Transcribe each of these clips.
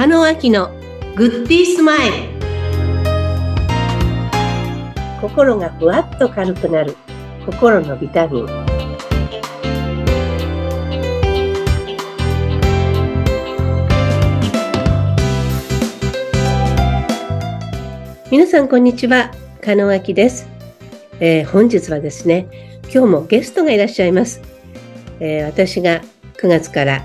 中野明のグッディースマイル。心がふわっと軽くなる。心のビタミン。皆さんこんにちは。加野明です、えー、本日はですね今日もゲストがいらっしゃいます、えー、私が9月から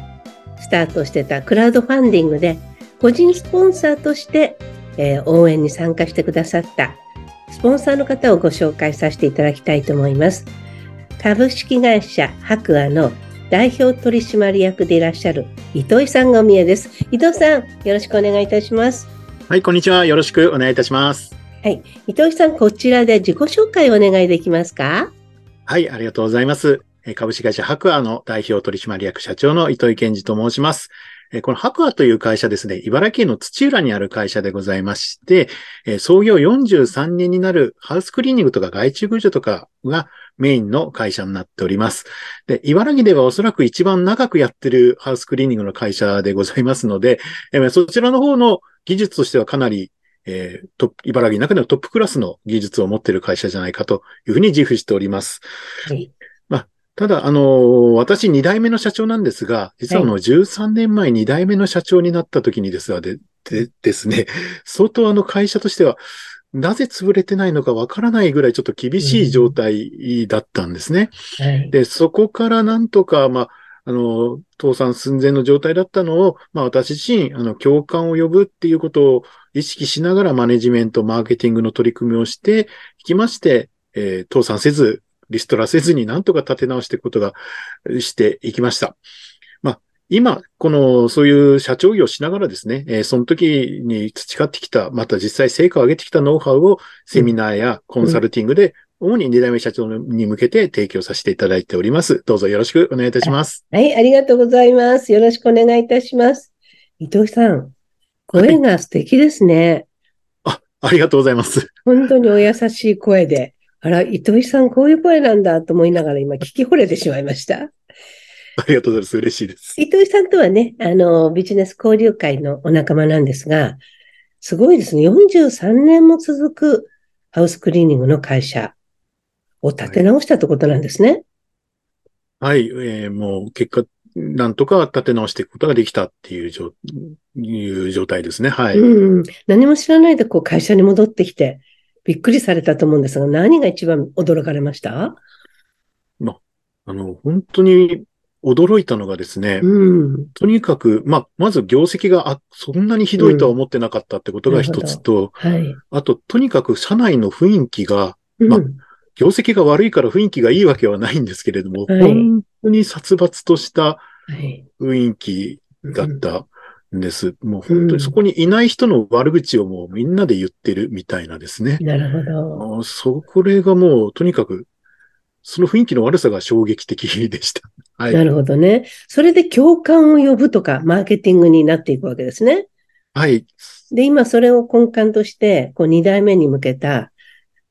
スタートしてたクラウドファンディングで個人スポンサーとして、えー、応援に参加してくださったスポンサーの方をご紹介させていただきたいと思います。株式会社白亜の代表取締役でいらっしゃる糸井さんがお見えです。伊藤さん、よろしくお願いいたします。はい、こんにちは。よろしくお願いいたします。はい。伊藤さん、こちらで自己紹介をお願いできますか？はい、ありがとうございます。株式会社白亜の代表取締役社長の糸井健二と申します。この白亜という会社ですね、茨城県の土浦にある会社でございまして、創業43年になるハウスクリーニングとか外注駆除とかがメインの会社になっております。で、茨城ではおそらく一番長くやってるハウスクリーニングの会社でございますので、そちらの方の技術としてはかなりえー、ト茨城の中でのトップクラスの技術を持っている会社じゃないかというふうに自負しております。はい、ただ、あの、私2代目の社長なんですが、実はあの、13年前2代目の社長になった時にですが、で、でですね、相当あの会社としては、なぜ潰れてないのかわからないぐらいちょっと厳しい状態だったんですね。うん。はい、で、そこからなんとか、まあ、あの、倒産寸前の状態だったのを、まあ私自身、あの、共感を呼ぶっていうことを意識しながらマネジメント、マーケティングの取り組みをしていきまして、えー、倒産せず、リストラせずになんとか立て直していくことがしていきました。まあ、今、この、そういう社長業をしながらですね、えー、その時に培ってきた、また実際成果を上げてきたノウハウをセミナーやコンサルティングで、主に二代目社長に向けて提供させていただいております。どうぞよろしくお願いいたします。はい、ありがとうございます。よろしくお願いいたします。伊藤さん、声が素敵ですね。はい、あ、ありがとうございます。本当にお優しい声で。あら、糸井さん、こういう声なんだと思いながら今聞き惚れてしまいました。ありがとうございます。嬉しいです。糸井さんとはね、あの、ビジネス交流会のお仲間なんですが、すごいですね。43年も続くハウスクリーニングの会社を立て直したってことなんですね。はい、はい、えー、もう結果、なんとか立て直していくことができたっていう状いう状態ですね。はい。うん。何も知らないでこう会社に戻ってきて、びっくりされたと思うんですが、何が一番驚かれました？ま、あの、本当に驚いたのがですね、うん、とにかく、まあ、まず業績があそんなにひどいとは思ってなかったってことが一つと、うんはい、あと、とにかく社内の雰囲気が、まあ、業績が悪いから雰囲気がいいわけはないんですけれども、はい、本当に殺伐とした雰囲気だったんです。もう本当にそこにいない人の悪口をもうみんなで言ってるみたいなですね。なるほど。そこれがもうとにかく、その雰囲気の悪さが衝撃的でした。はい。なるほどね。それで共感を呼ぶとか、マーケティングになっていくわけですね。はい。で、今それを根幹として、こう2代目に向けた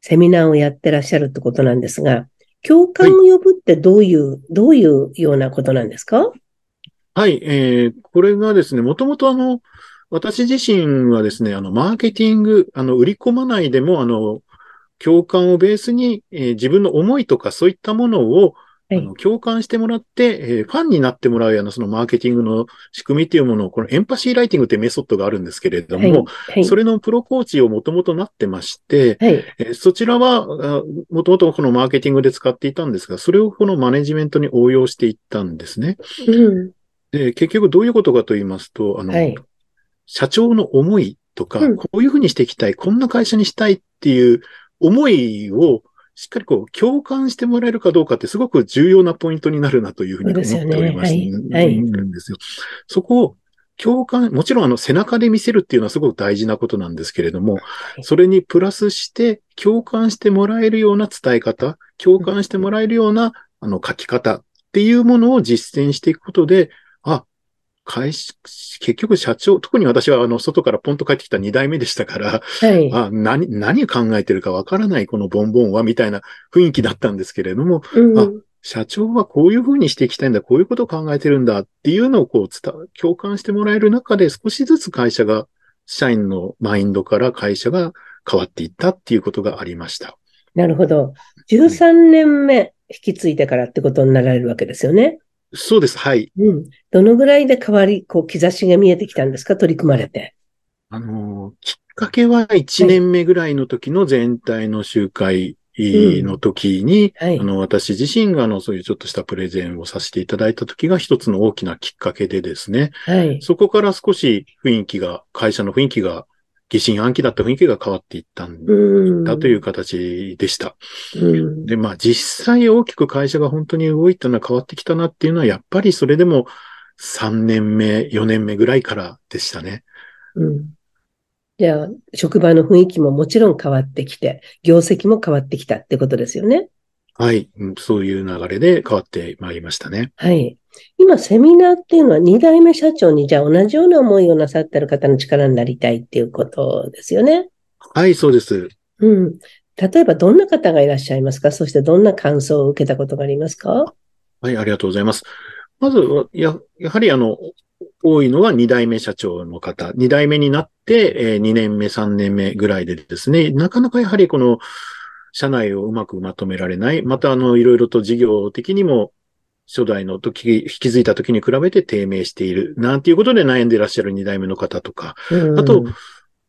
セミナーをやってらっしゃるってことなんですが、共感を呼ぶってどういう、はい、どういうようなことなんですか？はい、えー、これがですね、もともとあの、私自身はですね、あの、マーケティング、あの、売り込まないでも、あの、共感をベースに、えー、自分の思いとかそういったものを、あの共感してもらって、えー、ファンになってもらうようなそのマーケティングの仕組みっていうものを、このエンパシーライティングっていうメソッドがあるんですけれども、はい。はい、それのプロコーチをもともとなってまして、はい、えー、そちらは、もともとこのマーケティングで使っていたんですが、それをこのマネジメントに応用していったんですね。うんで、結局どういうことかと言いますと、あの、はい、社長の思いとか、うん、こういうふうにしていきたい、こんな会社にしたいっていう思いをしっかりこう共感してもらえるかどうかってすごく重要なポイントになるなというふうに思っております。ね、はい。んですよ。そこを共感、もちろんあの背中で見せるっていうのはすごく大事なことなんですけれども、それにプラスして共感してもらえるような伝え方、共感してもらえるようなあの書き方っていうものを実践していくことで、あ、会社、結局社長、特に私はあの、外からポンと帰ってきた2代目でしたから、はい、あ何、何考えてるかわからないこのボンボンは、みたいな雰囲気だったんですけれども、うん、あ、社長はこういうふうにしていきたいんだ、こういうことを考えてるんだっていうのをこう伝、共感してもらえる中で少しずつ会社が、社員のマインドから会社が変わっていったっていうことがありました。なるほど。13年目引き継いでからってことになられるわけですよね。そうです。はい。うん。どのぐらいで変わり、こう、兆しが見えてきたんですか？取り組まれて。あの、きっかけは1年目ぐらいの時の全体の集会の時に、はいあ。の、私自身があの、そういうちょっとしたプレゼンをさせていただいた時が一つの大きなきっかけでですね、はい。そこから少し雰囲気が、会社の雰囲気が、疑心暗鬼だった雰囲気が変わっていったんうん。だという形でした。うん。で、まあ実際大きく会社が本当に動いたのは変わってきたなっていうのは、やっぱりそれでも3年目、4年目ぐらいからでしたね。うん。じゃあ、職場の雰囲気ももちろん変わってきて、業績も変わってきたってことですよね。はい。うんそういう流れで変わってまいりましたね。はい。今、セミナーっていうのは2代目社長にじゃあ同じような思いをなさってる方の力になりたいっていうことですよね。はい、そうです。うん。例えばどんな方がいらっしゃいますか？そしてどんな感想を受けたことがありますか？はい、ありがとうございます。まずは、や、やはりあの、多いのは2代目社長の方。2代目になって、えー2年目、3年目ぐらいでですね、なかなかやはりこの、社内をうまくまとめられない。また、あの、いろいろと事業的にも、初代の時、引き継いだ時に比べて低迷している。なんていうことで悩んでいらっしゃる2代目の方とか。うんあと、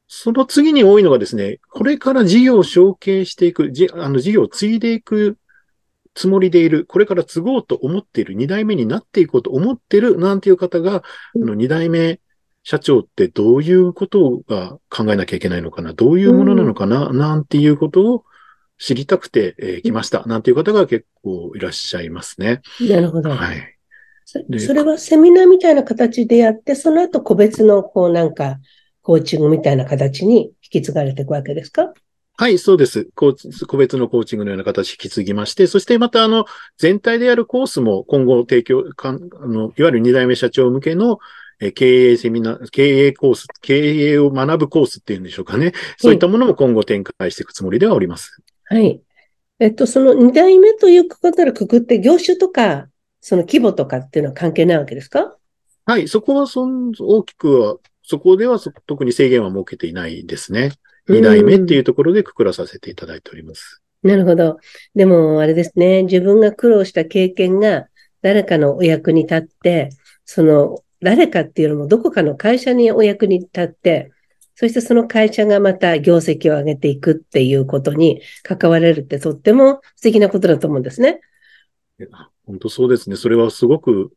その次に多いのがですね、これから事業を承継していく、じあの事業を継いでいくつもりでいる、これから継ごうと思っている、二代目になっていこうと思っているなんていう方が、うんあの二代目社長ってどういうことが考えなきゃいけないのかな、どういうものなのかな、なんていうことを知りたくて、えー来ました、なんていう方が結構いらっしゃいますね。なるほど。はい。そでそれはセミナーみたいな形でやって、その後個別の、こうなんか、コーチングみたいな形に引き継がれていくわけですか？はい、そうです。個別のコーチングのような形引き継ぎまして、そしてまたあの、全体でやるコースも今後提供、かんあの、いわゆる二代目社長向けのえー経営セミナー、経営コース、経営を学ぶコースっていうんでしょうかね。そういったものも今後展開していくつもりではおります。はい。えっと、その2代目ということでくくって、業種とか、その規模とかっていうのは関係ないわけですか？はい、そこはそん大きくは、そこではそ特に制限は設けていないですね。二代目っていうところでくくらさせていただいております。なるほど。でも、あれですね。自分が苦労した経験が誰かのお役に立って、その誰かっていうのもどこかの会社にお役に立って、そしてその会社がまた業績を上げていくっていうことに関われるってとっても素敵なことだと思うんですね。本当そうですね。それはすごく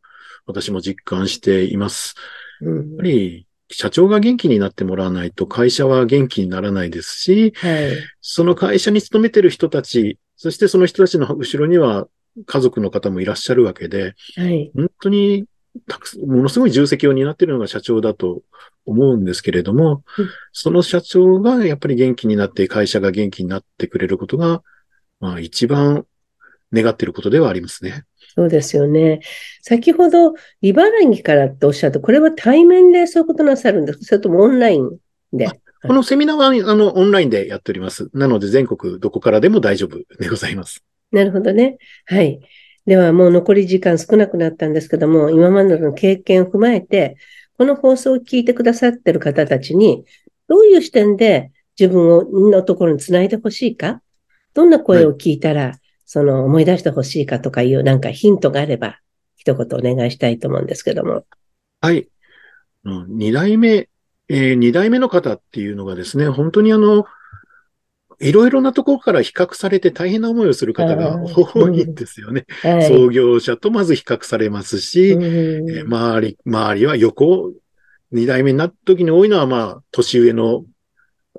私も実感しています。うんやっぱり、社長が元気になってもらわないと会社は元気にならないですし、はい。その会社に勤めてる人たち、そしてその人たちの後ろには家族の方もいらっしゃるわけで、はい。本当にたくものすごい重責を担っているのが社長だと思うんですけれどもうん、その社長がやっぱり元気になって会社が元気になってくれることが、まあ一番願っていることではありますね。そうですよね。先ほど、茨城からっておっしゃって、これは対面でそういうことなさるんですか？それともオンラインで？このセミナーはあのオンラインでやっております。なので全国どこからでも大丈夫でございます。なるほどね。はい。ではもう残り時間少なくなったんですけども、今までの経験を踏まえて、この放送を聞いてくださってる方たちに、どういう視点で自分をのところにつないでほしいか、どんな声を聞いたら、その思い出してほしいかとかいうなんかヒントがあれば、一言お願いしたいと思うんですけども。はい。二代目、えー二代目の方っていうのがですね、本当にあの、いろいろなところから比較されて大変な思いをする方が多いんですよね。はい。創業者とまず比較されますし、うん。えー周り、周りは横、二代目になった時に多いのは、まあ、年上の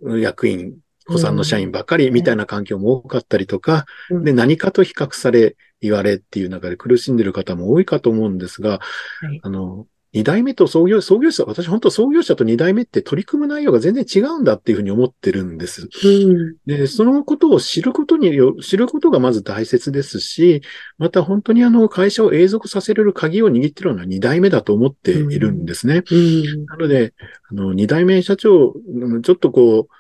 うん役員、子さんの社員ばかりみたいな環境も多かったりとか、うん。で、何かと比較され、言われっていう中で苦しんでる方も多いかと思うんですが、はい。あの、二代目と創業、創業者、私本当創業者と二代目って取り組む内容が全然違うんだっていうふうに思ってるんです。うんで、そのことを知ることによ、知ることがまず大切ですし、また本当にあの会社を永続させれる鍵を握っているのは二代目だと思っているんですね。うんなので、あの、二代目社長、うんちょっとこう、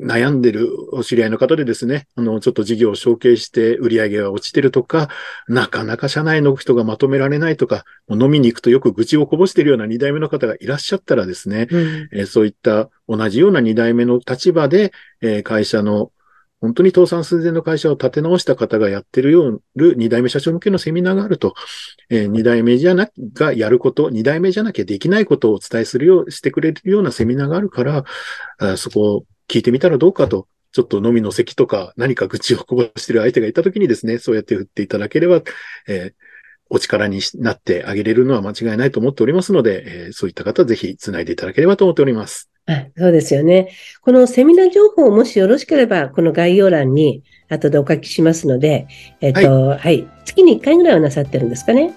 悩んでるお知り合いの方でですね、あの、ちょっと事業を承継して売り上げが落ちてるとか、なかなか社内の人がまとめられないとか、飲みに行くとよく愚痴をこぼしてるような2代目の方がいらっしゃったらですね、うん、えー、そういった同じような2代目の立場で、えー、会社の本当に倒産寸前の会社を立て直した方がやってるような2代目社長向けのセミナーがあると、えー、2代目じゃな、がやること、2代目じゃなきゃできないことをお伝えするよう、してくれるようなセミナーがあるから、あそこを聞いてみたらどうかと、ちょっと飲みの席とか何か愚痴をこぼしてる相手がいたときにですね、そうやって振っていただければ、えー、お力になってあげれるのは間違いないと思っておりますので、えー、そういった方はぜひ繋いでいただければと思っております。そうですよね。このセミナー情報もしよろしければ、この概要欄に後でお書きしますので、えっ、ー、と、はい、はい。月に1回ぐらいはなさってるんですかね。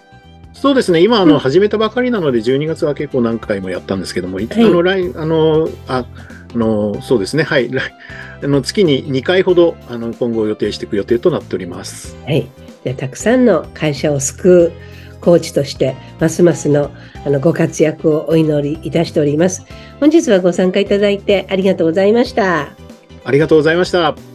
そうですね。今、あの、始めたばかりなので、12月は結構何回もやったんですけども、はい、あの、来、あの、あ、あの、そうですね。はい。あの、月に2回ほど、あの、今後予定していく予定となっております。はい。でたくさんの会社を救うコーチとして、ますますのあのご活躍をお祈りいたしております。本日はご参加いただいてありがとうございました。ありがとうございました。